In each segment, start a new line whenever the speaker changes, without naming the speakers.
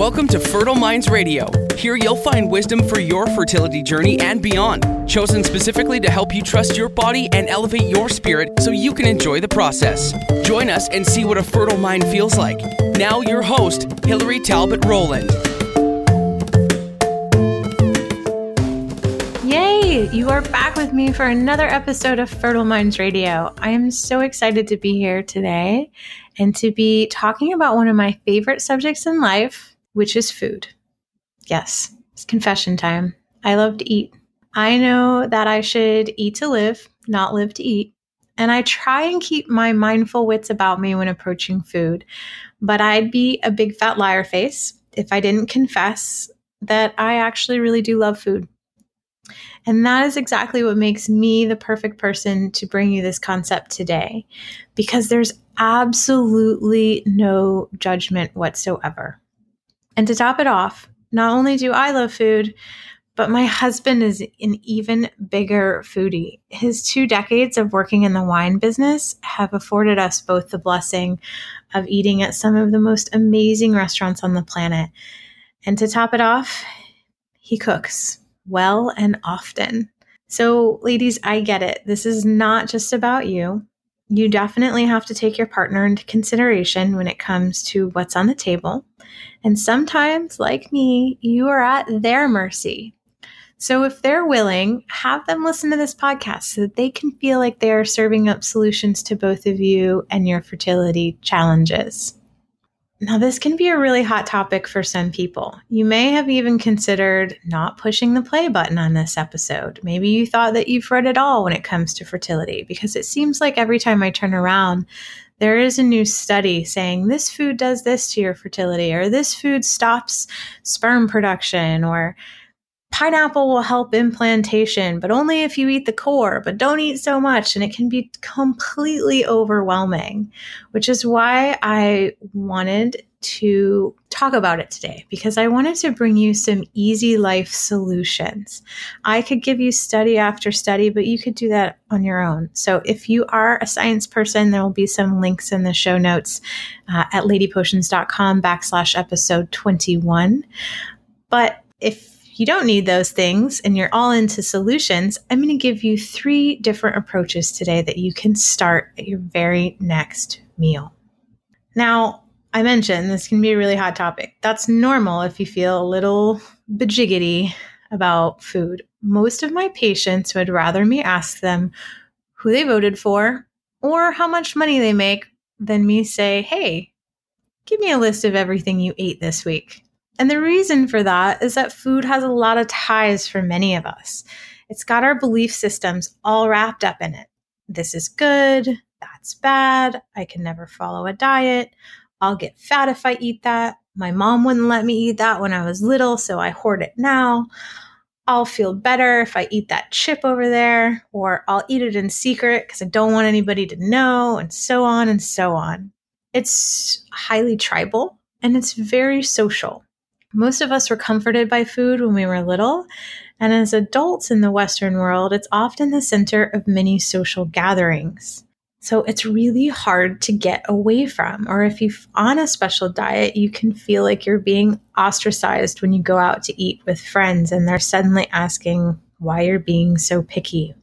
Welcome to Fertile Minds Radio. Here you'll find wisdom for your fertility journey and beyond, chosen specifically to help you trust your body and elevate your spirit so you can enjoy the process. Join us and see what a fertile mind feels like. Now, your host, Hillary Talbot Rowland.
Yay! You are back with me for another episode of Fertile Minds Radio. I am so excited to be here today and to be talking about one of my favorite subjects in life, which is food. Yes, it's confession time. I love to eat. I know that I should eat to live, not live to eat. And I try and keep my mindful wits about me when approaching food. But I'd be a big fat liar face if I didn't confess that I actually really do love food. And that is exactly what makes me the perfect person to bring you this concept today, because there's absolutely no judgment whatsoever. And to top it off, not only do I love food, but my husband is an even bigger foodie. His two decades of working in the wine business have afforded us both the blessing of eating at some of the most amazing restaurants on the planet. And to top it off, he cooks well and often. So, ladies, I get it. This is not just about you. You definitely have to take your partner into consideration when it comes to what's on the table. And sometimes, like me, you are at their mercy. So, if they're willing, have them listen to this podcast so that they can feel like they are serving up solutions to both of you and your fertility challenges. Now, this can be a really hot topic for some people. You may have even considered not pushing the play button on this episode. Maybe you thought that you've read it all when it comes to fertility, because it seems like every time I turn around, there is a new study saying this food does this to your fertility, or this food stops sperm production, or pineapple will help implantation, but only if you eat the core, but don't eat so much. And it can be completely overwhelming, which is why I wanted to talk about it today because I wanted to bring you some easy life solutions. I could give you study after study, but you could do that on your own. So if you are a science person, there will be some links in the show notes uh, at ladypotions.com backslash episode 21. But if you don't need those things and you're all into solutions, I'm going to give you three different approaches today that you can start at your very next meal. Now, I mentioned this can be a really hot topic. That's normal if you feel a little bajiggity about food. Most of my patients would rather me ask them who they voted for or how much money they make than me say, hey, give me a list of everything you ate this week. And the reason for that is that food has a lot of ties for many of us. It's got our belief systems all wrapped up in it. This is good, that's bad, I can never follow a diet, I'll get fat if I eat that. My mom wouldn't let me eat that when I was little, so I hoard it now. I'll feel better if I eat that chip over there, or I'll eat it in secret because I don't want anybody to know, and so on and so on. It's highly tribal and it's very social. Most of us were comforted by food when we were little, and as adults in the Western world, it's often the center of many social gatherings. So it's really hard to get away from. Or if you're on a special diet, you can feel like you're being ostracized when you go out to eat with friends and they're suddenly asking why you're being so picky.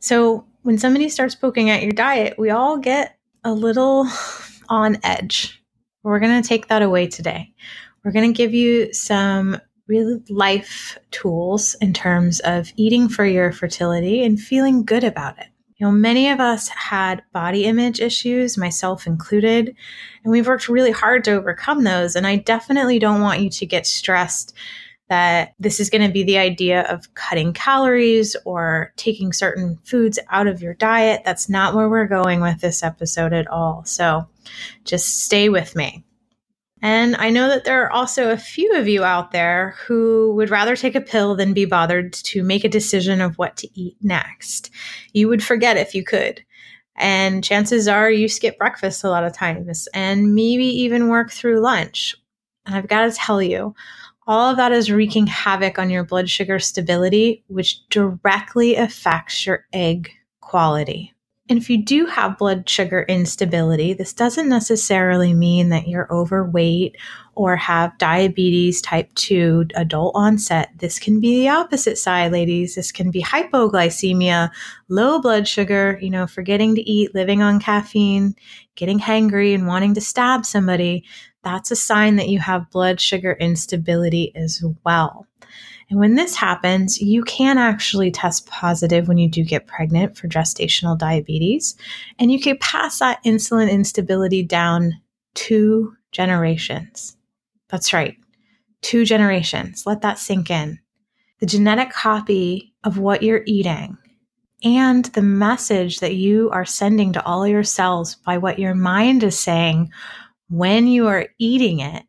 So when somebody starts poking at your diet, we all get a little on edge. We're going to take that away today. We're going to give you some real life tools in terms of eating for your fertility and feeling good about it. You know, many of us had body image issues, myself included, and we've worked really hard to overcome those. And I definitely don't want you to get stressed that this is going to be the idea of cutting calories or taking certain foods out of your diet. That's not where we're going with this episode at all. So just stay with me. And I know that there are also a few of you out there who would rather take a pill than be bothered to make a decision of what to eat next. You would forget if you could. And chances are you skip breakfast a lot of times and maybe even work through lunch. And I've got to tell you, all of that is wreaking havoc on your blood sugar stability, which directly affects your egg quality. And if you do have blood sugar instability, this doesn't necessarily mean that you're overweight or have diabetes type 2 adult onset. This can be the opposite side, ladies. This can be hypoglycemia, low blood sugar, you know, forgetting to eat, living on caffeine, getting hangry, and wanting to stab somebody. That's a sign that you have blood sugar instability as well. And when this happens, you can actually test positive when you do get pregnant for gestational diabetes. And you can pass that insulin instability down two generations. That's right, two generations. Let that sink in. The genetic copy of what you're eating and the message that you are sending to all your cells by what your mind is saying when you are eating it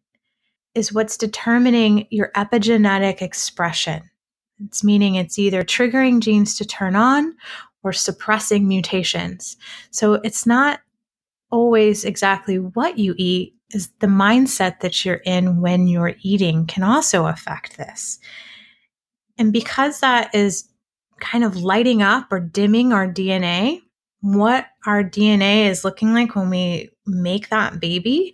is what's determining your epigenetic expression. It's meaning it's either triggering genes to turn on or suppressing mutations. So it's not always exactly what you eat, is the mindset that you're in when you're eating can also affect this. And because that is kind of lighting up or dimming our DNA, what our DNA is looking like when we make that baby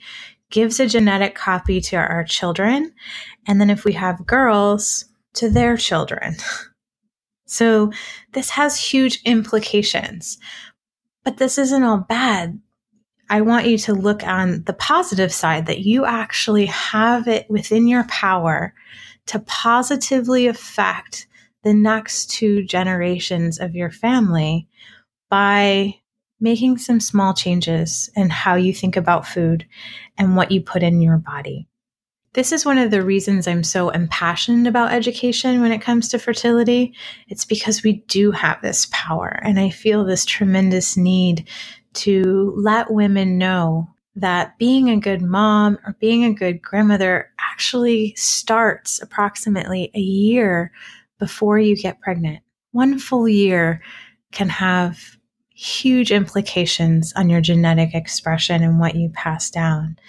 gives a genetic copy to our children. And then if we have girls, to their children. So this has huge implications. But this isn't all bad. I want you to look on the positive side that you actually have it within your power to positively affect the next two generations of your family by making some small changes in how you think about food and what you put in your body. This is one of the reasons I'm so impassioned about education when it comes to fertility. It's because we do have this power, and I feel this tremendous need to let women know that being a good mom or being a good grandmother actually starts approximately a year before you get pregnant. One full year can have huge implications on your genetic expression and what you pass down.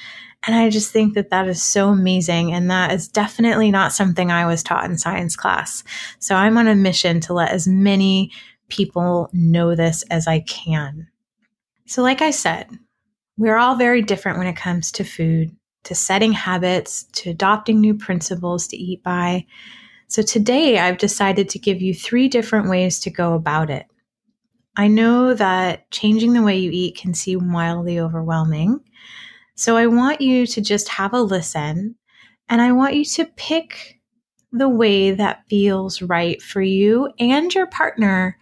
And I just think that that is so amazing. And that is definitely not something I was taught in science class. So I'm on a mission to let as many people know this as I can. So, like I said, we're all very different when it comes to food, to setting habits, to adopting new principles to eat by. So, today I've decided to give you three different ways to go about it. I know that changing the way you eat can seem wildly overwhelming. So I want you to just have a listen and I want you to pick the way that feels right for you and your partner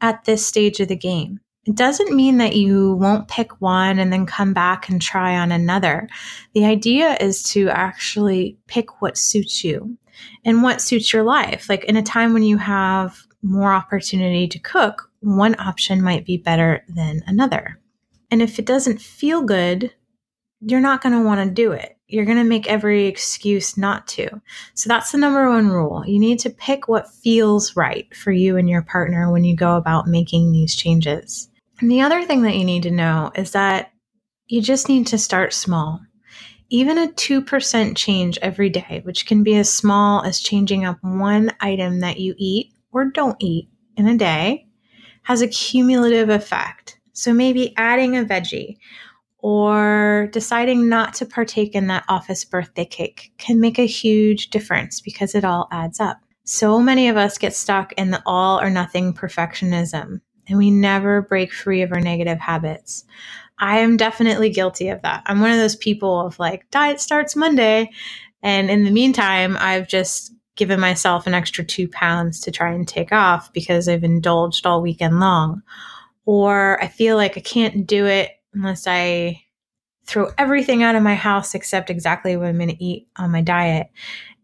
at this stage of the game. It doesn't mean that you won't pick one and then come back and try on another. The idea is to actually pick what suits you and what suits your life. Like in a time when you have more opportunity to cook, one option might be better than another. And if it doesn't feel good, you're not going to want to do it. You're going to make every excuse not to. So that's the number one rule. You need to pick what feels right for you and your partner when you go about making these changes. And the other thing that you need to know is that you just need to start small. Even a 2% change every day, which can be as small as changing up one item that you eat or don't eat in a day, has a cumulative effect. So maybe adding a veggie or deciding not to partake in that office birthday cake can make a huge difference because it all adds up. So many of us get stuck in the all or nothing perfectionism and we never break free of our negative habits. I am definitely guilty of that. I'm one of those people of like, diet starts Monday. And in the meantime, I've just given myself an extra two pounds to try and take off because I've indulged all weekend long. Or I feel like I can't do it unless I throw everything out of my house except exactly what I'm going to eat on my diet.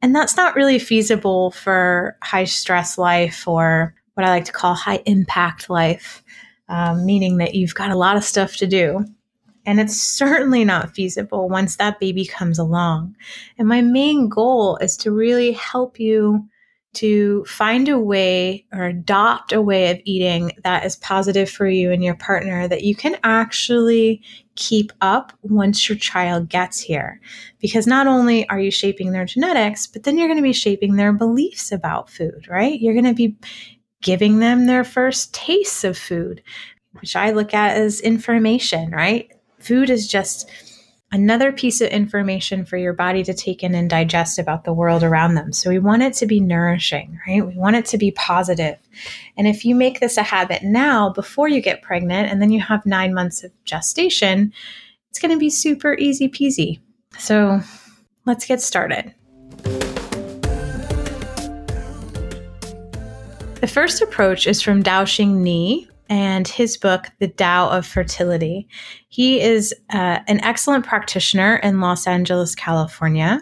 And that's not really feasible for high stress life or what I like to call high impact life, um, meaning that you've got a lot of stuff to do. And it's certainly not feasible once that baby comes along. And my main goal is to really help you to find a way or adopt a way of eating that is positive for you and your partner that you can actually keep up once your child gets here. Because not only are you shaping their genetics, but then you're going to be shaping their beliefs about food, right? You're going to be giving them their first tastes of food which I look at as information, right? Food is just another piece of information for your body to take in and digest about the world around them. So we want it to be nourishing, right? We want it to be positive. And if you make this a habit now before you get pregnant and then you have nine months of gestation, it's going to be super easy peasy. So let's get started. The first approach is from Daoshing Ni, and his book, The Tao of Fertility. He is uh, an excellent practitioner in Los Angeles, California.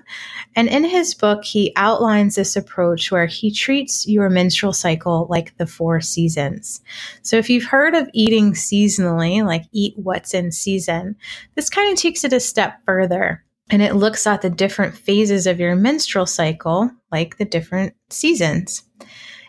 And in his book, he outlines this approach where he treats your menstrual cycle like the four seasons. So if you've heard of eating seasonally, like eat what's in season, this kind of takes it a step further. And it looks at the different phases of your menstrual cycle, like the different seasons.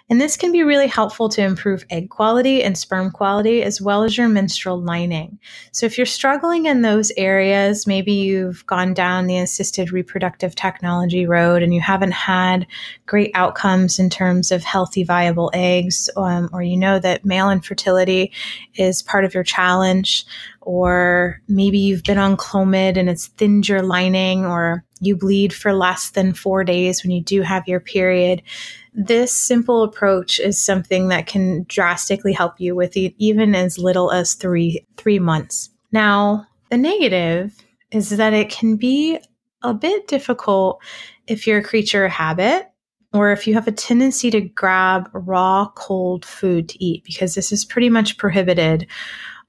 And this can be really helpful to improve egg quality and sperm quality, as well as your menstrual lining. So, if you're struggling in those areas, maybe you've gone down the assisted reproductive technology road and you haven't had great outcomes in terms of healthy, viable eggs, um, or you know that male infertility is part of your challenge, or maybe you've been on Clomid and it's thinned your lining, or you bleed for less than four days when you do have your period this simple approach is something that can drastically help you with even as little as three three months. Now, the negative is that it can be a bit difficult if you're a creature of habit or if you have a tendency to grab raw, cold food to eat, because this is pretty much prohibited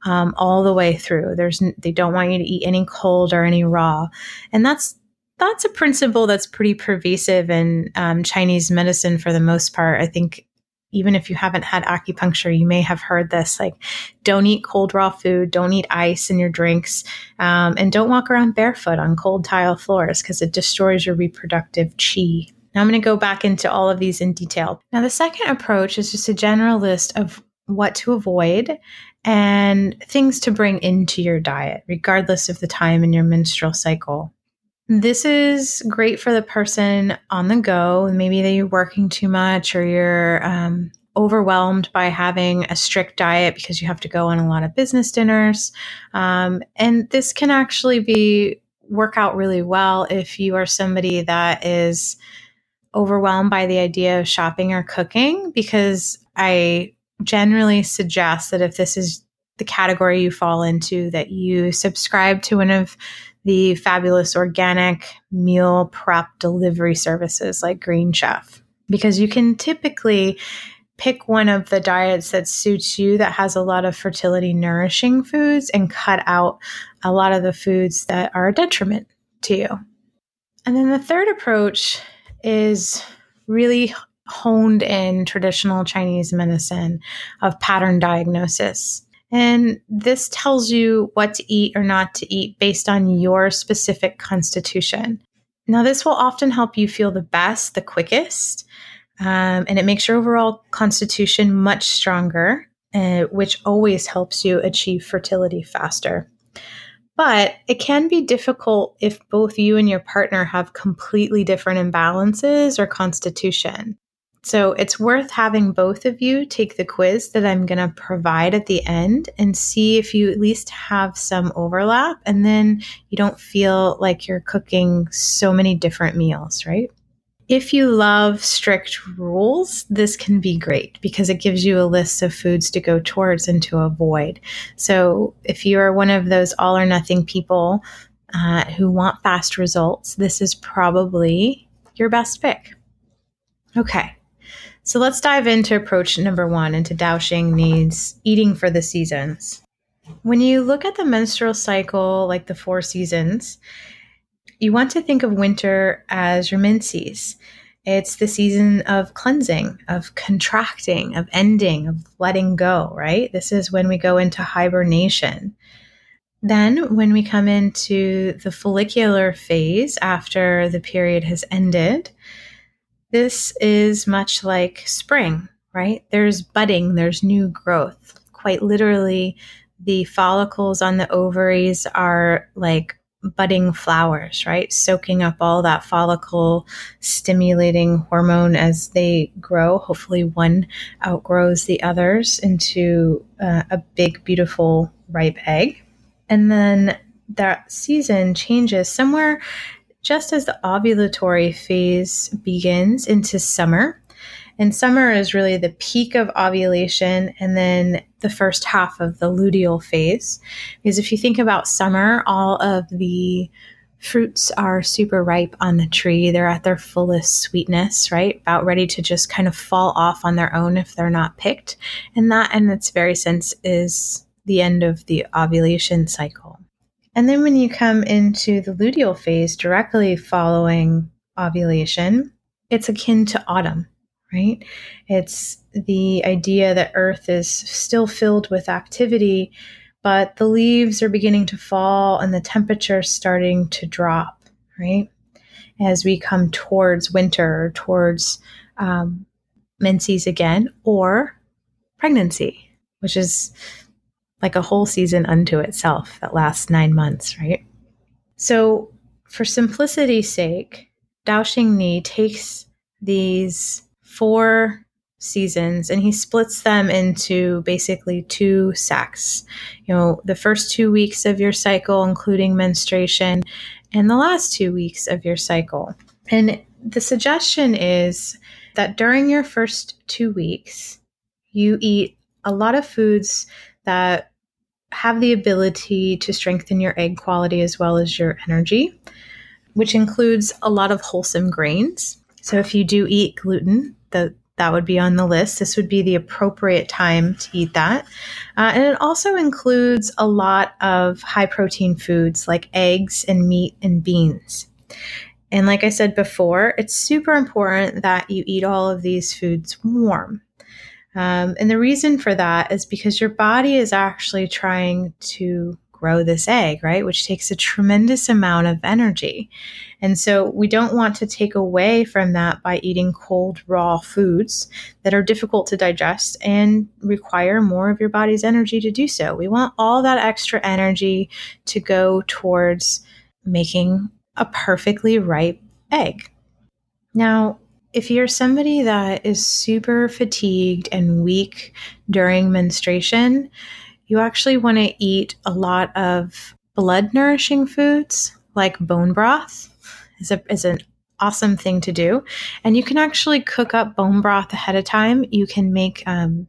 um, all the way through. There's they don't want you to eat any cold or any raw, and that's that's a principle that's pretty pervasive in um, Chinese medicine for the most part. I think even if you haven't had acupuncture, you may have heard this like, don't eat cold raw food, don't eat ice in your drinks, um, and don't walk around barefoot on cold tile floors because it destroys your reproductive chi. Now, I'm going to go back into all of these in detail. Now, the second approach is just a general list of what to avoid and things to bring into your diet, regardless of the time in your menstrual cycle. This is great for the person on the go. Maybe they're working too much or you're um, overwhelmed by having a strict diet because you have to go on a lot of business dinners. Um, and this can actually be work out really well if you are somebody that is overwhelmed by the idea of shopping or cooking because I generally suggest that if this is the category you fall into that you subscribe to one of the fabulous organic meal prep delivery services like Green Chef because you can typically pick one of the diets that suits you that has a lot of fertility nourishing foods and cut out a lot of the foods that are a detriment to you. And then the third approach is really honed in traditional Chinese medicine of pattern diagnosis. And this tells you what to eat or not to eat based on your specific constitution. Now, this will often help you feel the best, the quickest, um, and it makes your overall constitution much stronger, uh, which always helps you achieve fertility faster. But it can be difficult if both you and your partner have completely different imbalances or constitution. So it's worth having both of you take the quiz that I'm going to provide at the end and see if you at least have some overlap and then you don't feel like you're cooking so many different meals, right? If you love strict rules, this can be great because it gives you a list of foods to go towards and to avoid. So if you are one of those all or nothing people uh, who want fast results, this is probably your best pick. Okay. So let's dive into approach number one into Daoshing Ni's, eating for the seasons. When you look at the menstrual cycle, like the four seasons, you want to think of winter as your menses. It's the season of cleansing, of contracting, of ending, of letting go, right? This is when we go into hibernation. Then, when we come into the follicular phase after the period has ended, this is much like spring, right? There's budding, there's new growth. Quite literally, the follicles on the ovaries are like budding flowers, right? Soaking up all that follicle stimulating hormone as they grow. Hopefully, one outgrows the others into uh, a big, beautiful, ripe egg. And then that season changes somewhere just as the ovulatory phase begins into summer. And summer is really the peak of ovulation and then the first half of the luteal phase. Because if you think about summer, all of the fruits are super ripe on the tree. They're at their fullest sweetness, right? About ready to just kind of fall off on their own if they're not picked. And that, in its very sense, is the end of the ovulation cycle. And then when you come into the luteal phase directly following ovulation, it's akin to autumn right? It's the idea that Earth is still filled with activity, but the leaves are beginning to fall and the temperature starting to drop, right? As we come towards winter, towards um, menses again, or pregnancy, which is like a whole season unto itself that lasts nine months, right? So, for simplicity's sake, Daoshing Ni takes these four seasons and he splits them into basically two sacks. You know, the first two weeks of your cycle, including menstruation, and the last two weeks of your cycle. And the suggestion is that during your first two weeks, you eat a lot of foods that have the ability to strengthen your egg quality as well as your energy, which includes a lot of wholesome grains. So if you do eat gluten, the that would be on the list. This would be the appropriate time to eat that. Uh, and it also includes a lot of high protein foods like eggs and meat and beans. And like I said before, it's super important that you eat all of these foods warm. Um, and the reason for that is because your body is actually trying to grow this egg, right? Which takes a tremendous amount of energy. And so we don't want to take away from that by eating cold, raw foods that are difficult to digest and require more of your body's energy to do so. We want all that extra energy to go towards making a perfectly ripe egg. Now, if you're somebody that is super fatigued and weak during menstruation, you actually want to eat a lot of blood nourishing foods like bone broth is, a, is an awesome thing to do. And you can actually cook up bone broth ahead of time. You can make um,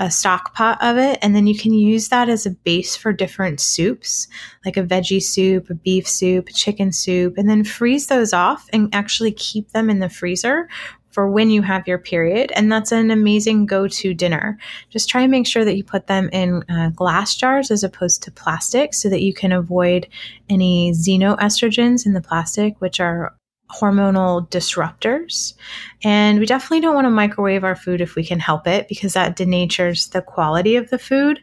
a stock pot of it, and then you can use that as a base for different soups, like a veggie soup, a beef soup, a chicken soup, and then freeze those off and actually keep them in the freezer for when you have your period. And that's an amazing go to dinner. Just try and make sure that you put them in uh, glass jars as opposed to plastic so that you can avoid any xenoestrogens in the plastic, which are hormonal disruptors. And we definitely don't want to microwave our food if we can help it because that denatures the quality of the food.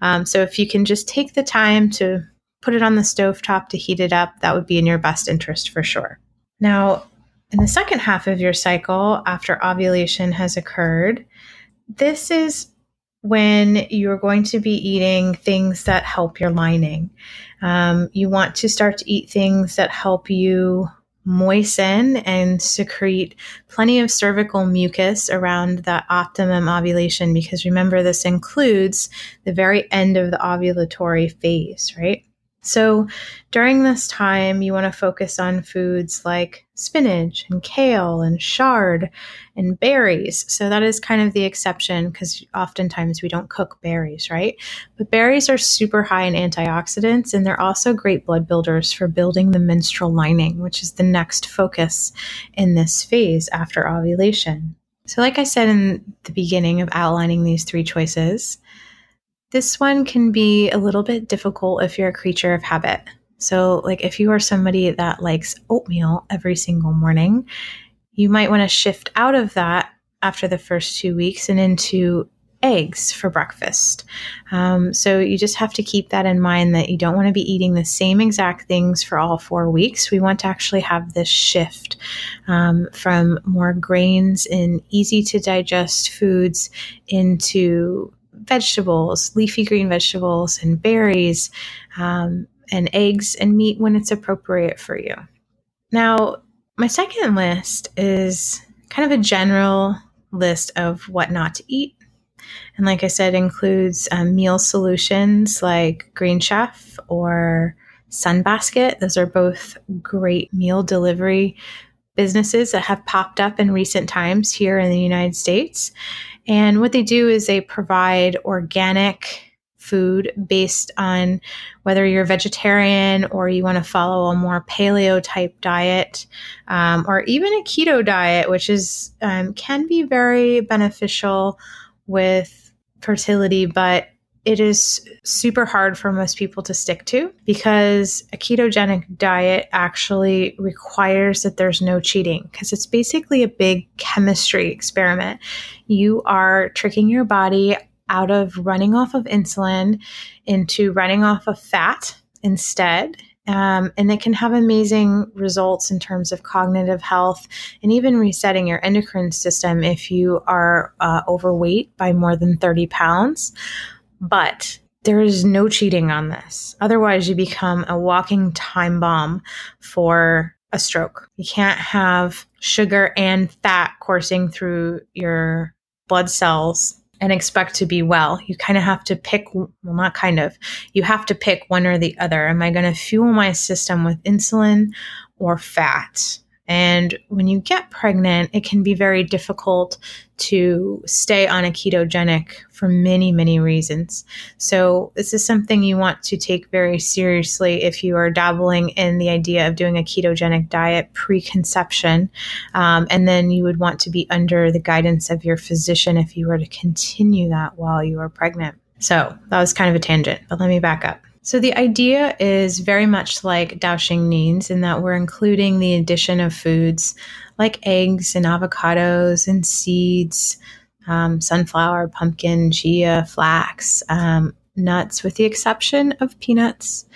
Um, so if you can just take the time to put it on the stove top to heat it up, that would be in your best interest for sure. Now, in the second half of your cycle, after ovulation has occurred, this is when you're going to be eating things that help your lining. Um, you want to start to eat things that help you moisten and secrete plenty of cervical mucus around that optimum ovulation because remember, this includes the very end of the ovulatory phase, right? So during this time, you want to focus on foods like spinach and kale and chard and berries. So that is kind of the exception because oftentimes we don't cook berries, right? But berries are super high in antioxidants and they're also great blood builders for building the menstrual lining, which is the next focus in this phase after ovulation. So, like I said in the beginning of outlining these three choices, this one can be a little bit difficult if you're a creature of habit. So, like if you are somebody that likes oatmeal every single morning, you might want to shift out of that after the first two weeks and into eggs for breakfast. Um, so you just have to keep that in mind that you don't want to be eating the same exact things for all four weeks. We want to actually have this shift um, from more grains and easy to digest foods into vegetables, leafy green vegetables, and berries. Um, and eggs and meat when it's appropriate for you. Now, my second list is kind of a general list of what not to eat. And like I said, includes um, meal solutions like Green Chef or Sunbasket. Those are both great meal delivery businesses that have popped up in recent times here in the United States. And what they do is they provide organic food based on whether you're vegetarian or you want to follow a more paleo type diet um, or even a keto diet, which is um, can be very beneficial with fertility, but it is super hard for most people to stick to because a ketogenic diet actually requires that there's no cheating because it's basically a big chemistry experiment. You are tricking your body out of running off of insulin into running off of fat instead. Um, and it can have amazing results in terms of cognitive health and even resetting your endocrine system if you are uh, overweight by more than 30 pounds. But there is no cheating on this. Otherwise, you become a walking time bomb for a stroke. You can't have sugar and fat coursing through your blood cells and expect to be well. You kind of have to pick, well, not kind of, you have to pick one or the other. Am I going to fuel my system with insulin or fat? And when you get pregnant, it can be very difficult to stay on a ketogenic for many, many reasons. So, this is something you want to take very seriously if you are dabbling in the idea of doing a ketogenic diet preconception. Um, and then you would want to be under the guidance of your physician if you were to continue that while you are pregnant. So, that was kind of a tangent, but let me back up. So the idea is very much like Daoshing Ni's in that we're including the addition of foods like eggs and avocados and seeds, um, sunflower, pumpkin, chia, flax, um, nuts, with the exception of peanuts,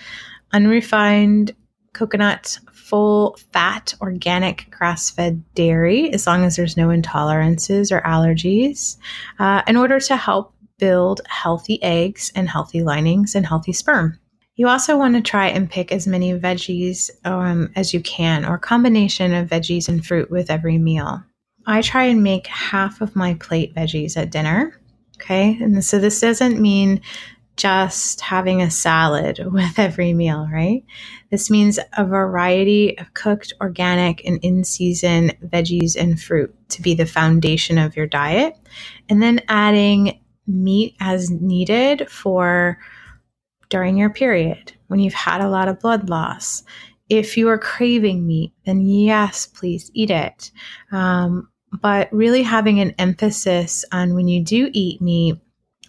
unrefined coconut, full fat, organic grass fed dairy, as long as there's no intolerances or allergies, uh, in order to help build healthy eggs and healthy linings and healthy sperm. You also want to try and pick as many veggies um, as you can, or combination of veggies and fruit with every meal. I try and make half of my plate veggies at dinner. Okay. And so this doesn't mean just having a salad with every meal, right? This means a variety of cooked, organic, and in season veggies and fruit to be the foundation of your diet. And then adding meat as needed for during your period, when you've had a lot of blood loss. If you are craving meat, then yes, please eat it. Um, but really having an emphasis on when you do eat meat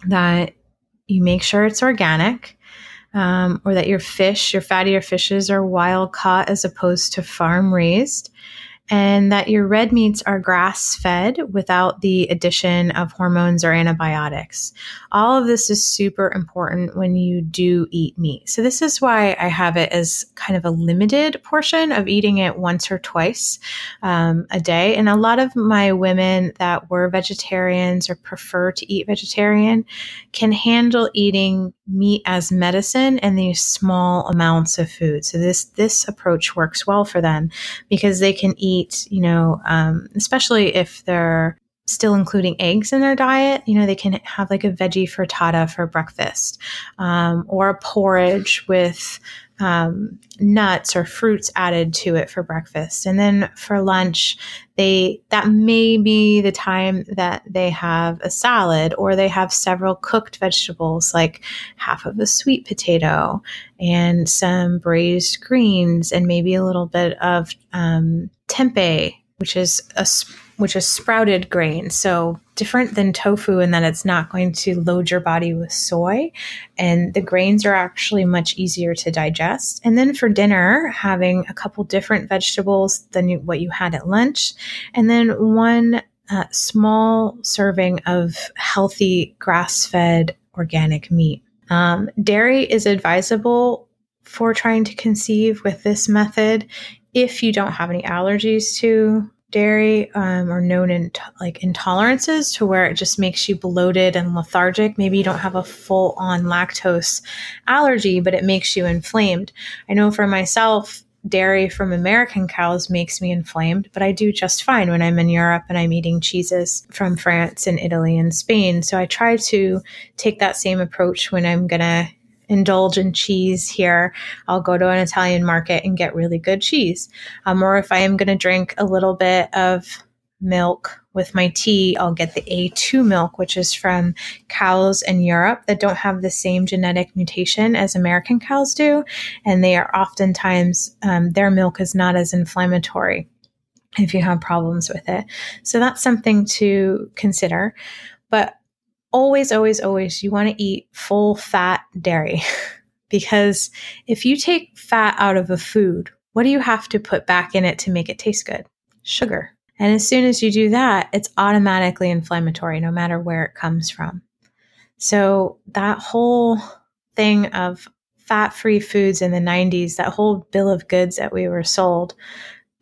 that you make sure it's organic. Um, or that your fish, your fattier fishes are wild caught as opposed to farm raised and that your red meats are grass fed without the addition of hormones or antibiotics. All of this is super important when you do eat meat. So, this is why I have it as kind of a limited portion of eating it once or twice um, a day. And a lot of my women that were vegetarians or prefer to eat vegetarian can handle eating meat as medicine and these small amounts of food. So, this, this approach works well for them because they can eat you know, um, especially if they're still including eggs in their diet, you know, they can have like a veggie frittata for breakfast um, or a porridge with um, nuts or fruits added to it for breakfast. And then for lunch, they that may be the time that they have a salad or they have several cooked vegetables like half of a sweet potato and some braised greens and maybe a little bit of um, tempeh, which is a which is sprouted grain. So different than tofu in that it's not going to load your body with soy, and the grains are actually much easier to digest. And then for dinner, having a couple different vegetables than what you had at lunch, and then one uh, small serving of healthy grass fed organic meat. Um, dairy is advisable for trying to conceive with this method if you don't have any allergies to dairy um, or known in like intolerances to where it just makes you bloated and lethargic. Maybe you don't have a full on lactose allergy, but it makes you inflamed. I know for myself, dairy from American cows makes me inflamed, but I do just fine when I'm in Europe and I'm eating cheeses from France and Italy and Spain. So I try to take that same approach when I'm going to indulge in cheese here, I'll go to an Italian market and get really good cheese. Um, or if I am going to drink a little bit of milk with my tea, I'll get the A2 milk, which is from cows in Europe that don't have the same genetic mutation as American cows do. And they are oftentimes, um, their milk is not as inflammatory if you have problems with it. So that's something to consider. But always, always, always, you want to eat full fat dairy because if you take fat out of a food, what do you have to put back in it to make it taste good? Sugar. And as soon as you do that, it's automatically inflammatory, no matter where it comes from. So, that whole thing of fat free foods in the 90s, that whole bill of goods that we were sold,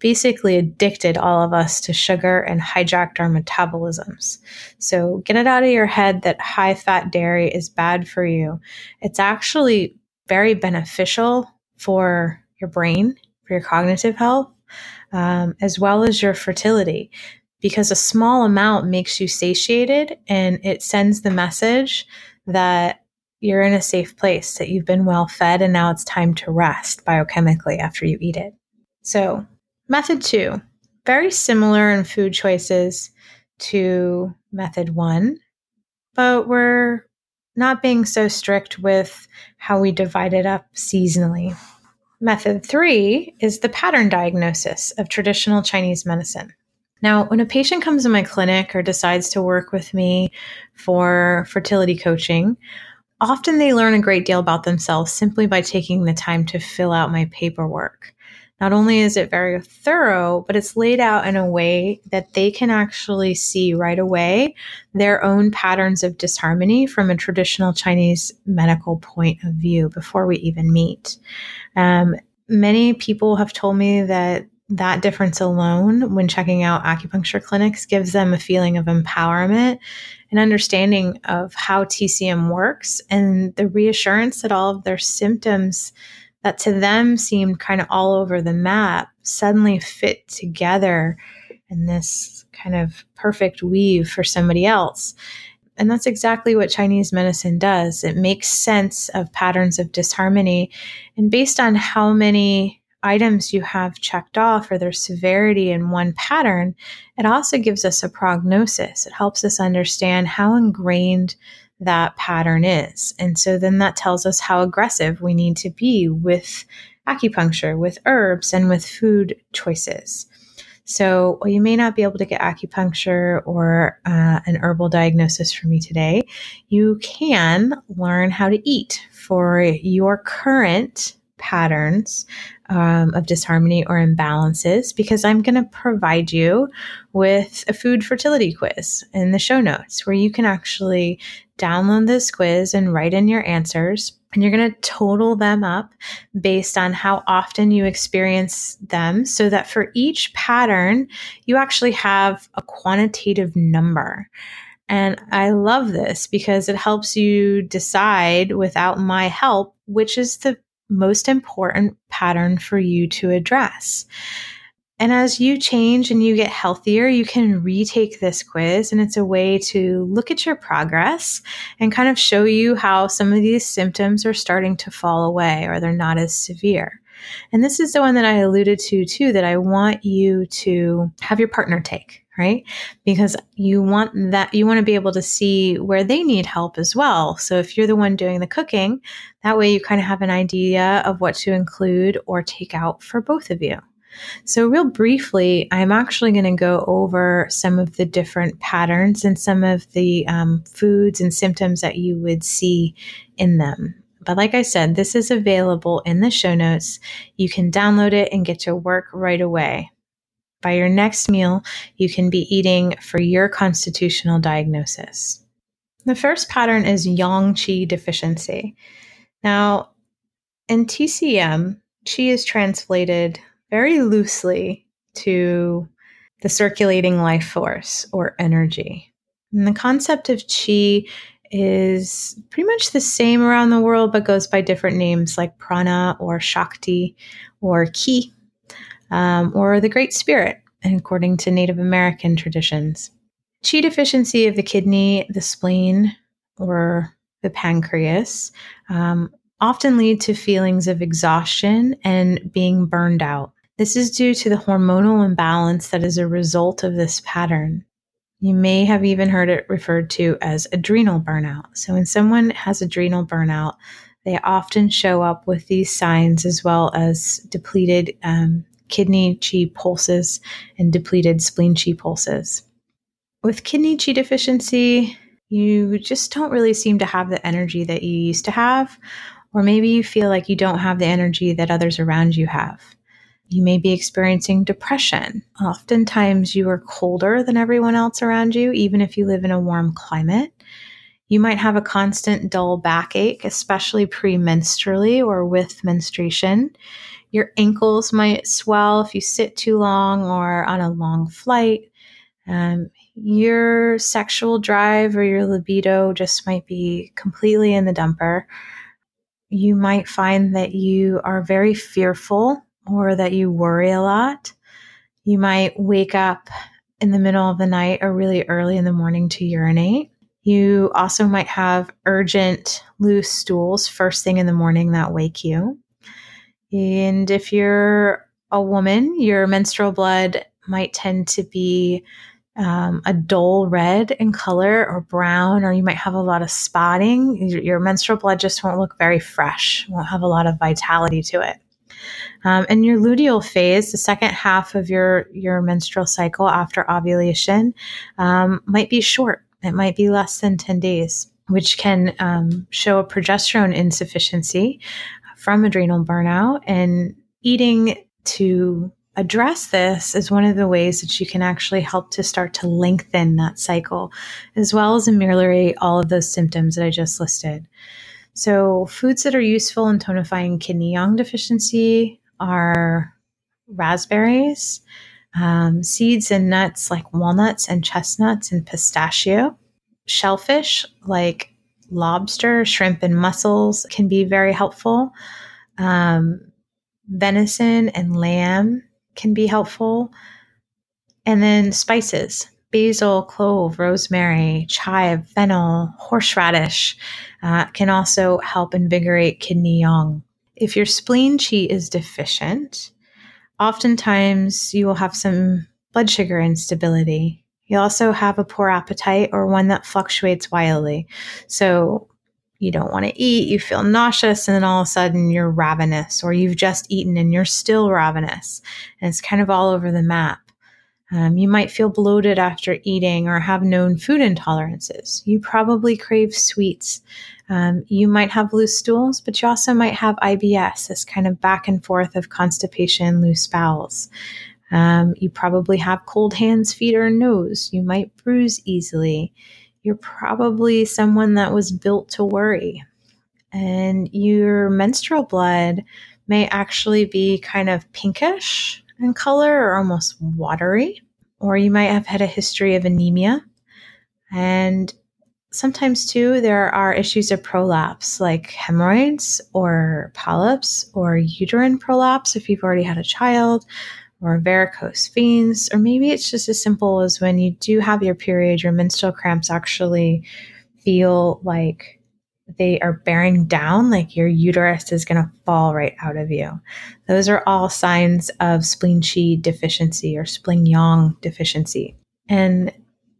basically addicted all of us to sugar and hijacked our metabolisms. So get it out of your head that high fat dairy is bad for you. It's actually very beneficial for your brain, for your cognitive health, um, as well as your fertility. Because a small amount makes you satiated and it sends the message that you're in a safe place, that you've been well fed, and now it's time to rest biochemically after you eat it. So, Method two, very similar in food choices to method one, but we're not being so strict with how we divide it up seasonally. Method three is the pattern diagnosis of traditional Chinese medicine. Now, when a patient comes to my clinic or decides to work with me for fertility coaching, often they learn a great deal about themselves simply by taking the time to fill out my paperwork. Not only is it very thorough, but it's laid out in a way that they can actually see right away their own patterns of disharmony from a traditional Chinese medical point of view before we even meet. Um, many people have told me that that difference alone, when checking out acupuncture clinics, gives them a feeling of empowerment and understanding of how TCM works and the reassurance that all of their symptoms that to them seemed kind of all over the map suddenly fit together in this kind of perfect weave for somebody else. And that's exactly what Chinese medicine does. It makes sense of patterns of disharmony. And based on how many items you have checked off or their severity in one pattern, it also gives us a prognosis. It helps us understand how ingrained that pattern is. And so then that tells us how aggressive we need to be with acupuncture, with herbs, and with food choices. So, while you may not be able to get acupuncture or uh, an herbal diagnosis from me today, you can learn how to eat for your current patterns um, of disharmony or imbalances because I'm going to provide you with a food fertility quiz in the show notes where you can actually download this quiz and write in your answers. And you're going to total them up based on how often you experience them so that for each pattern, you actually have a quantitative number. And I love this because it helps you decide without my help which is the most important pattern for you to address. And as you change and you get healthier, you can retake this quiz. And it's a way to look at your progress and kind of show you how some of these symptoms are starting to fall away or they're not as severe. And this is the one that I alluded to too, that I want you to have your partner take, right? Because you want that, you want to be able to see where they need help as well. So if you're the one doing the cooking, that way you kind of have an idea of what to include or take out for both of you. So, real briefly, I'm actually going to go over some of the different patterns and some of the um, foods and symptoms that you would see in them. But, like I said, this is available in the show notes. You can download it and get to work right away. By your next meal, you can be eating for your constitutional diagnosis. The first pattern is yang qi deficiency. Now, in TCM, qi is translated very loosely to the circulating life force or energy. And the concept of chi is pretty much the same around the world, but goes by different names like prana or shakti or ki um, or the Great Spirit, according to Native American traditions. Chi deficiency of the kidney, the spleen, or the pancreas um, often lead to feelings of exhaustion and being burned out. This is due to the hormonal imbalance that is a result of this pattern. You may have even heard it referred to as adrenal burnout. So, when someone has adrenal burnout, they often show up with these signs as well as depleted um, kidney chi pulses and depleted spleen chi pulses. With kidney chi deficiency, you just don't really seem to have the energy that you used to have, or maybe you feel like you don't have the energy that others around you have. You may be experiencing depression. Oftentimes, you are colder than everyone else around you, even if you live in a warm climate. You might have a constant dull backache, especially premenstrually or with menstruation. Your ankles might swell if you sit too long or on a long flight. Um, your sexual drive or your libido just might be completely in the dumper. You might find that you are very fearful or that you worry a lot. You might wake up in the middle of the night or really early in the morning to urinate. You also might have urgent loose stools first thing in the morning that wake you. And if you're a woman, your menstrual blood might tend to be um, a dull red in color or brown, or you might have a lot of spotting. Your, your menstrual blood just won't look very fresh, won't have a lot of vitality to it. Um, and your luteal phase, the second half of your, your menstrual cycle after ovulation, um, might be short. It might be less than 10 days, which can um, show a progesterone insufficiency from adrenal burnout. And eating to address this is one of the ways that you can actually help to start to lengthen that cycle, as well as ameliorate all of those symptoms that I just listed. So, foods that are useful in tonifying kidney yang deficiency are raspberries, um, seeds and nuts like walnuts and chestnuts and pistachio. Shellfish like lobster, shrimp, and mussels can be very helpful. Um, venison and lamb can be helpful. And then spices basil, clove, rosemary, chive, fennel, horseradish uh, can also help invigorate kidney yang. If your spleen qi is deficient, oftentimes you will have some blood sugar instability. You also have a poor appetite or one that fluctuates wildly. So you don't want to eat, you feel nauseous, and then all of a sudden you're ravenous, or you've just eaten and you're still ravenous. And it's kind of all over the map. Um, you might feel bloated after eating or have known food intolerances. You probably crave sweets. Um, you might have loose stools, but you also might have IBS, this kind of back and forth of constipation, loose bowels. Um, you probably have cold hands, feet, or nose. You might bruise easily you're probably someone that was built to worry. And your menstrual blood may actually be kind of pinkish in color or almost watery. Or you might have had a history of anemia. And sometimes, too, there are issues of prolapse like hemorrhoids or polyps or uterine prolapse if you've already had a child, or varicose veins, or maybe it's just as simple as when you do have your period, your menstrual cramps actually feel like they are bearing down, like your uterus is going to fall right out of you. Those are all signs of spleen chi deficiency or spleen yang deficiency. And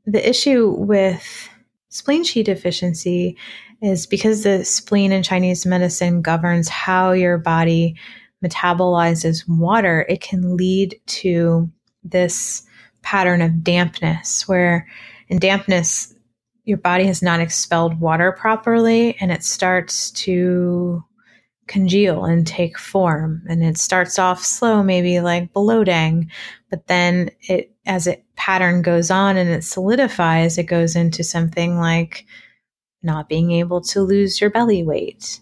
the issue with spleen chi deficiency is because the spleen in Chinese medicine governs how your body metabolizes water, it can lead to this pattern of dampness where in dampness your body has not expelled water properly and it starts to congeal and take form and it starts off slow maybe like bloating but then it as it pattern goes on and it solidifies it goes into something like not being able to lose your belly weight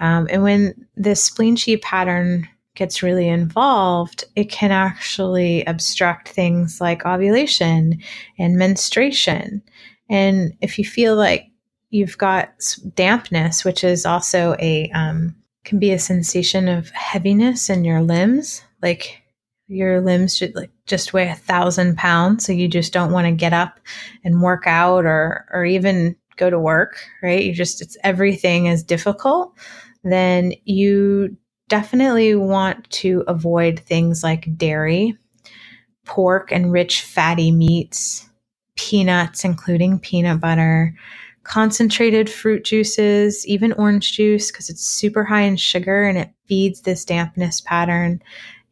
um, and when this spleen chi pattern gets really involved, it can actually obstruct things like ovulation and menstruation. And if you feel like you've got dampness, which is also a um, can be a sensation of heaviness in your limbs, like your limbs should like just weigh a thousand pounds, so you just don't want to get up and work out or or even go to work, right? You just it's everything is difficult. Then you definitely want to avoid things like dairy, pork, and rich fatty meats, peanuts, including peanut butter, concentrated fruit juices, even orange juice, because it's super high in sugar and it feeds this dampness pattern,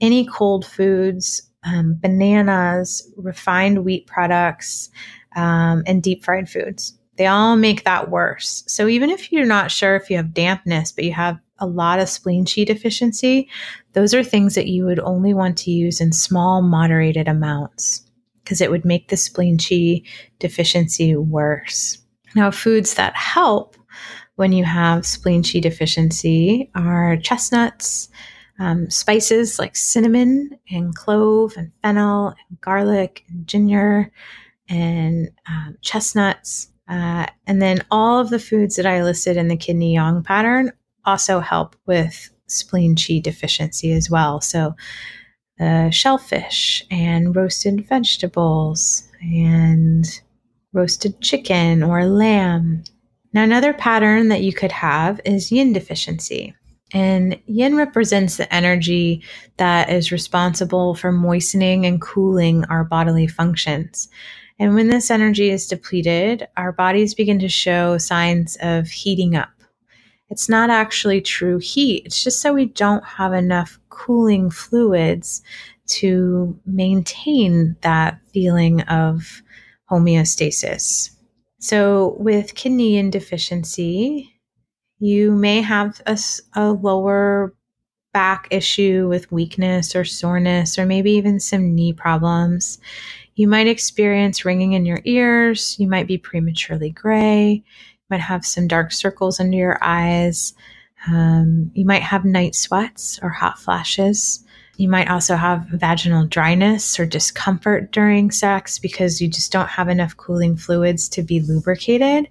any cold foods, um, bananas, refined wheat products, um, and deep fried foods. They all make that worse. So even if you're not sure if you have dampness, but you have a lot of spleen qi deficiency, those are things that you would only want to use in small, moderated amounts because it would make the spleen qi deficiency worse. Now, foods that help when you have spleen qi deficiency are chestnuts, um, spices like cinnamon and clove and fennel and garlic and ginger and um, chestnuts. Uh, and then all of the foods that I listed in the kidney yang pattern also help with spleen qi deficiency as well. So, uh, shellfish and roasted vegetables and roasted chicken or lamb. Now, another pattern that you could have is yin deficiency. And yin represents the energy that is responsible for moistening and cooling our bodily functions. And when this energy is depleted, our bodies begin to show signs of heating up. It's not actually true heat, it's just so we don't have enough cooling fluids to maintain that feeling of homeostasis. So, with kidney deficiency, you may have a, a lower back issue with weakness or soreness, or maybe even some knee problems. You might experience ringing in your ears. You might be prematurely gray. Might have some dark circles under your eyes. Um, you might have night sweats or hot flashes. You might also have vaginal dryness or discomfort during sex because you just don't have enough cooling fluids to be lubricated.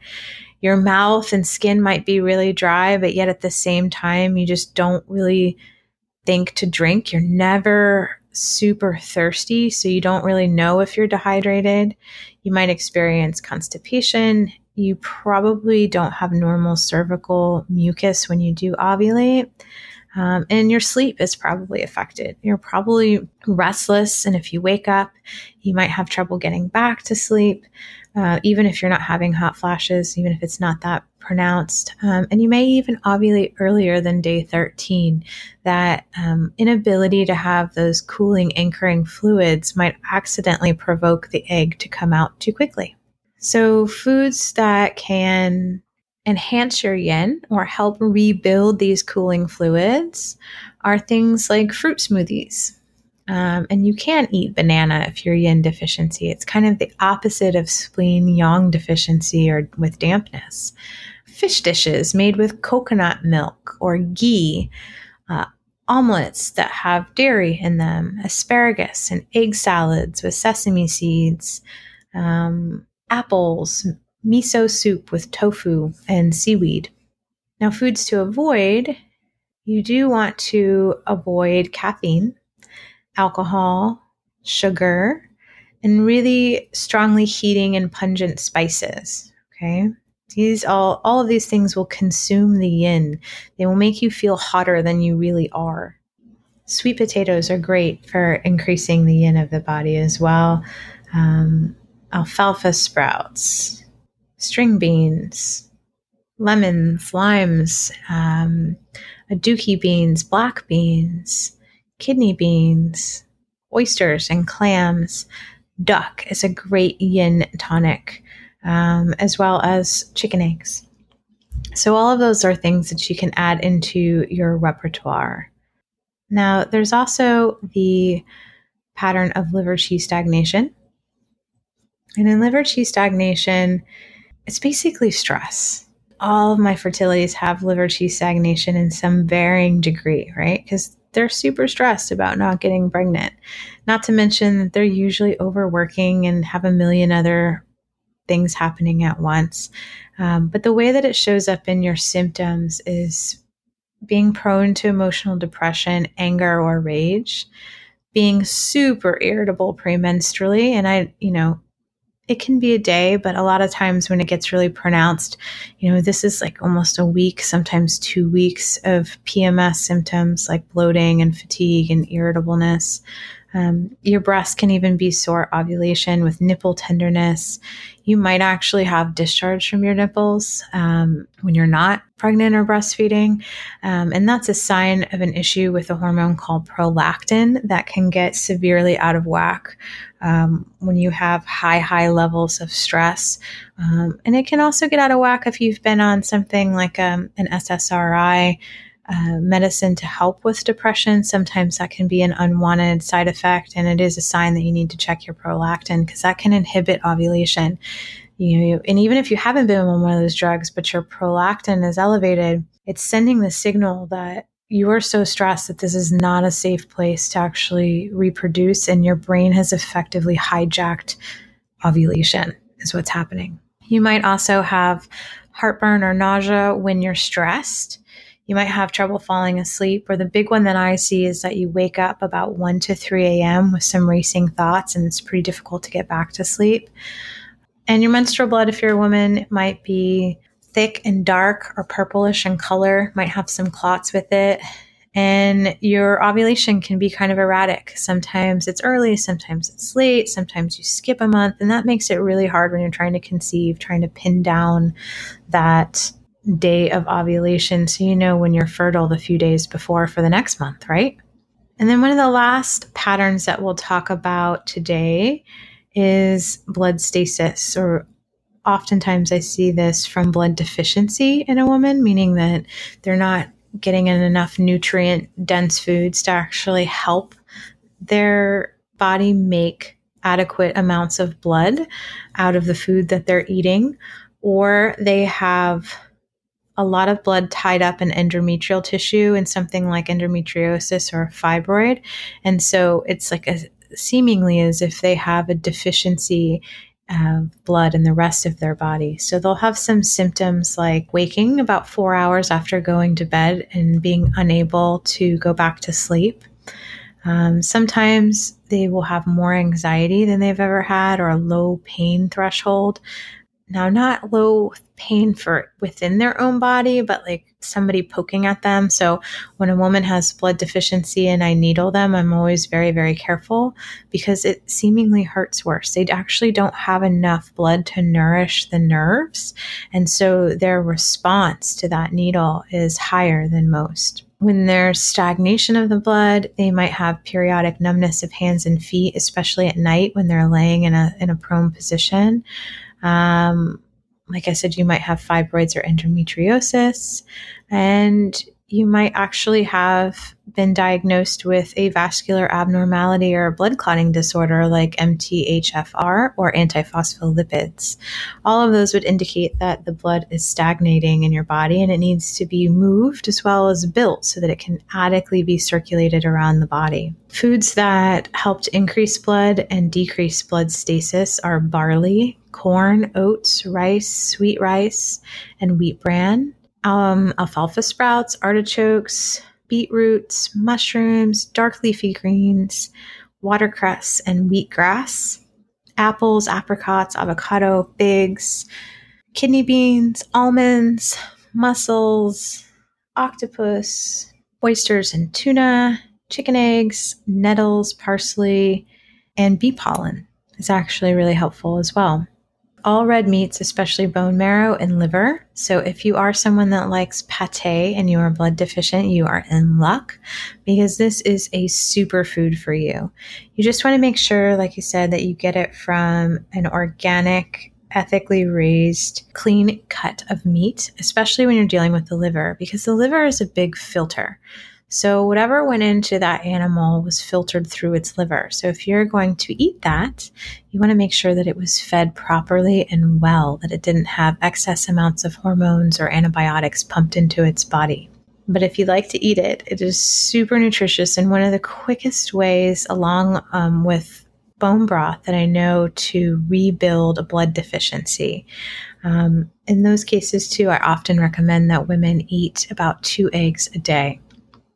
Your mouth and skin might be really dry, but yet at the same time, you just don't really think to drink. You're never super thirsty, so you don't really know if you're dehydrated. You might experience constipation. You probably don't have normal cervical mucus when you do ovulate. Um, and your sleep is probably affected. You're probably restless, and if you wake up, you might have trouble getting back to sleep uh, even if you're not having hot flashes, even if it's not that pronounced. Um, and you may even ovulate earlier than day 13. That um, inability to have those cooling, anchoring fluids might accidentally provoke the egg to come out too quickly. So, foods that can enhance your yin or help rebuild these cooling fluids are things like fruit smoothies, um, and you can eat banana if you're yin deficiency. It's kind of the opposite of spleen yang deficiency or with dampness. Fish dishes made with coconut milk or ghee, uh, omelets that have dairy in them, asparagus and egg salads with sesame seeds, um, apples, miso soup with tofu and seaweed. Now, foods to avoid you do want to avoid caffeine alcohol, sugar, and really strongly heating and pungent spices. Okay. These all all of these things will consume the yin. They will make you feel hotter than you really are. Sweet potatoes are great for increasing the yin of the body as well. Um, alfalfa sprouts, string beans, lemons, limes, um, aduki beans, black beans, kidney beans, oysters, and clams. Duck is a great yin tonic, um, as well as chicken eggs. So, all of those are things that you can add into your repertoire. Now, there's also the pattern of liver qi stagnation. And in liver qi stagnation, it's basically stress. All of my fertilities have liver qi stagnation in some varying degree, right? Because they're super stressed about not getting pregnant. Not to mention that they're usually overworking and have a million other things happening at once. Um, but the way that it shows up in your symptoms is being prone to emotional depression, anger, or rage, being super irritable premenstrually. And I, you know, it can be a day, but a lot of times when it gets really pronounced, you know, this is like almost a week, sometimes two weeks of PMS symptoms like bloating and fatigue and irritableness. Um, your breast can even be sore ovulation with nipple tenderness. You might actually have discharge from your nipples um, when you're not pregnant or breastfeeding. Um, and that's a sign of an issue with a hormone called prolactin that can get severely out of whack um, when you have high, high levels of stress. Um, and it can also get out of whack if you've been on something like um, an SSRI uh, medicine to help with depression. Sometimes that can be an unwanted side effect, and it is a sign that you need to check your prolactin because that can inhibit ovulation. You know, and even if you haven't been on one of those drugs, but your prolactin is elevated, it's sending the signal that you are so stressed that this is not a safe place to actually reproduce, and your brain has effectively hijacked ovulation, is what's happening. You might also have heartburn or nausea when you're stressed you might have trouble falling asleep. Or the big one that I see is that you wake up about 1 to 3 a.m. with some racing thoughts, and it's pretty difficult to get back to sleep. And your menstrual blood, if you're a woman, might be thick and dark or purplish in color, might have some clots with it. And your ovulation can be kind of erratic. Sometimes it's early, sometimes it's late, sometimes you skip a month. And that makes it really hard when you're trying to conceive, trying to pin down that day of ovulation so you know when you're fertile the few days before for the next month, right? And then one of the last patterns that we'll talk about today is blood stasis, or oftentimes I see this from blood deficiency in a woman, meaning that they're not getting in enough nutrient dense foods to actually help their body make adequate amounts of blood out of the food that they're eating, or they have a lot of blood tied up in endometrial tissue in something like endometriosis or fibroid. And so it's like a, seemingly as if they have a deficiency of blood in the rest of their body. So they'll have some symptoms like waking about four hours after going to bed and being unable to go back to sleep. Um, sometimes they will have more anxiety than they've ever had or a low pain threshold. Now, not low pain for within their own body, but like somebody poking at them. So when a woman has blood deficiency and I needle them, I'm always very, very careful because it seemingly hurts worse. They actually don't have enough blood to nourish the nerves. And so their response to that needle is higher than most. When there's stagnation of the blood, they might have periodic numbness of hands and feet, especially at night when they're laying in a, in a prone position. Um, like I said, you might have fibroids or endometriosis, and you might actually have been diagnosed with a vascular abnormality or a blood clotting disorder like MTHFR or antiphospholipids. All of those would indicate that the blood is stagnating in your body and it needs to be moved as well as built so that it can adequately be circulated around the body. Foods that help to increase blood and decrease blood stasis are barley, corn, oats, rice, sweet rice, and wheat bran, um, alfalfa sprouts, artichokes, beetroots, mushrooms, dark leafy greens, watercress, and wheatgrass, apples, apricots, avocado, figs, kidney beans, almonds, mussels, octopus, oysters and tuna, chicken eggs, nettles, parsley, and bee pollen is actually really helpful as well all red meats, especially bone marrow and liver. So if you are someone that likes pate and you are blood deficient, you are in luck because this is a superfood for you. You just want to make sure, like you said, that you get it from an organic ethically raised, clean cut of meat, especially when you're dealing with the liver, because the liver is a big filter. So, whatever went into that animal was filtered through its liver. So, if you're going to eat that, you want to make sure that it was fed properly and well, that it didn't have excess amounts of hormones or antibiotics pumped into its body. But if you like to eat it, it is super nutritious and one of the quickest ways, along um, with bone broth, that I know to rebuild a blood deficiency. Um, in those cases, too, I often recommend that women eat about two eggs a day.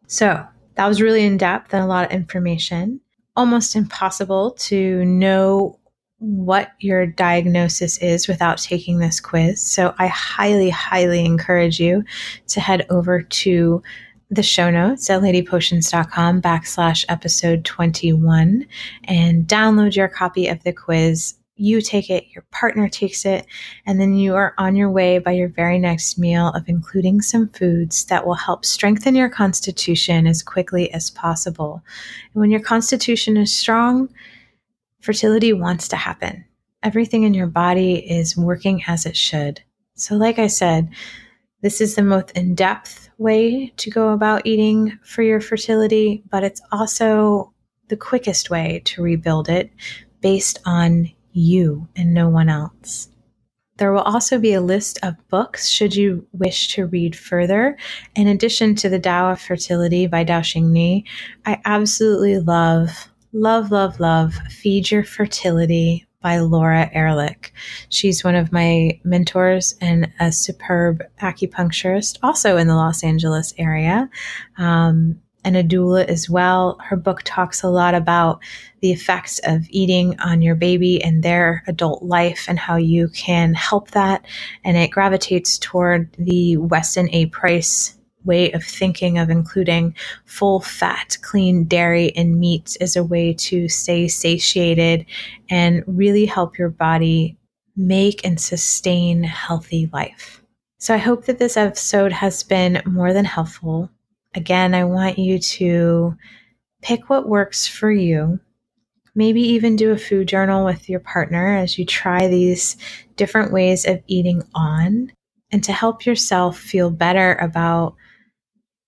So that was really in depth and a lot of information. Almost impossible to know what your diagnosis is without taking this quiz. So I highly, highly encourage you to head over to the show notes at ladypotions.com backslash episode 21 and download your copy of the quiz. You take it, your partner takes it, and then you are on your way by your very next meal of including some foods that will help strengthen your constitution as quickly as possible. And when your constitution is strong, fertility wants to happen. Everything in your body is working as it should. So, like I said, this is the most in depth way to go about eating for your fertility, but it's also the quickest way to rebuild it based on you and no one else. There will also be a list of books should you wish to read further. In addition to the Tao of Fertility by Daoshing Ni, I absolutely love love, love, love Feed Your Fertility by Laura Erlich. She's one of my mentors and a superb acupuncturist, also in the Los Angeles area, um, and a doula as well. Her book talks a lot about the effects of eating on your baby and their adult life and how you can help that. And it gravitates toward the Weston A. Price way of thinking of including full fat, clean dairy and meats as a way to stay satiated and really help your body make and sustain healthy life. So I hope that this episode has been more than helpful. Again, I want you to pick what works for you. Maybe even do a food journal with your partner as you try these different ways of eating on and to help yourself feel better about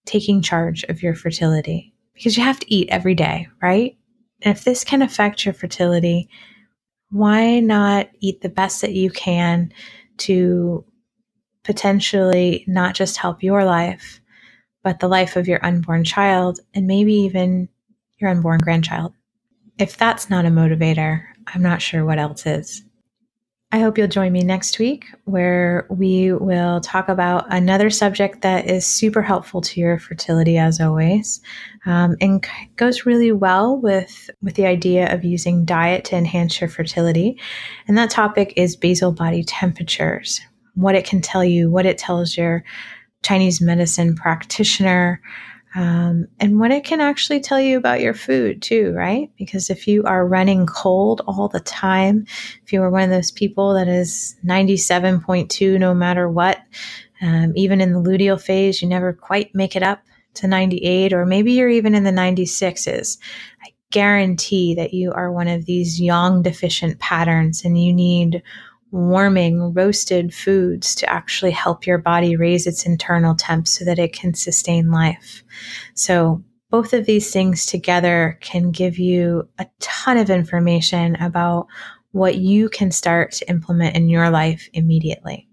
taking charge of your fertility because you have to eat every day, right? And if this can affect your fertility, why not eat the best that you can to potentially not just help your life, but the life of your unborn child and maybe even your unborn grandchild? If that's not a motivator, I'm not sure what else is. I hope you'll join me next week where we will talk about another subject that is super helpful to your fertility as always um, and goes really well with, with the idea of using diet to enhance your fertility. And that topic is basal body temperatures, what it can tell you, what it tells your Chinese medicine practitioner, um, and what it can actually tell you about your food too, right? Because if you are running cold all the time, if you are one of those people that is 97.2 no matter what, um, even in the luteal phase, you never quite make it up to 98, or maybe you're even in the 96s. I guarantee that you are one of these yang deficient patterns and you need warming roasted foods to actually help your body raise its internal temp so that it can sustain life. So both of these things together can give you a ton of information about what you can start to implement in your life immediately.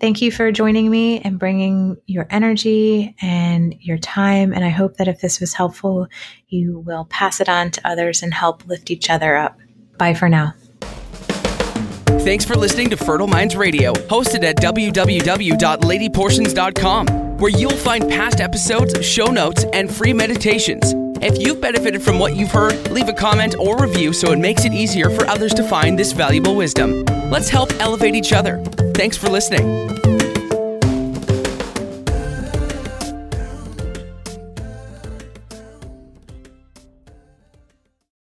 Thank you for joining me and bringing your energy and your time. And I hope that if this was helpful, you will pass it on to others and help lift each other up. Bye for now.
Thanks for listening to Fertile Minds Radio, hosted at www.ladypotions.com, where you'll find past episodes, show notes, and free meditations. If you've benefited from what you've heard, leave a comment or review so it makes it easier for others to find this valuable wisdom. Let's help elevate each other. Thanks for listening.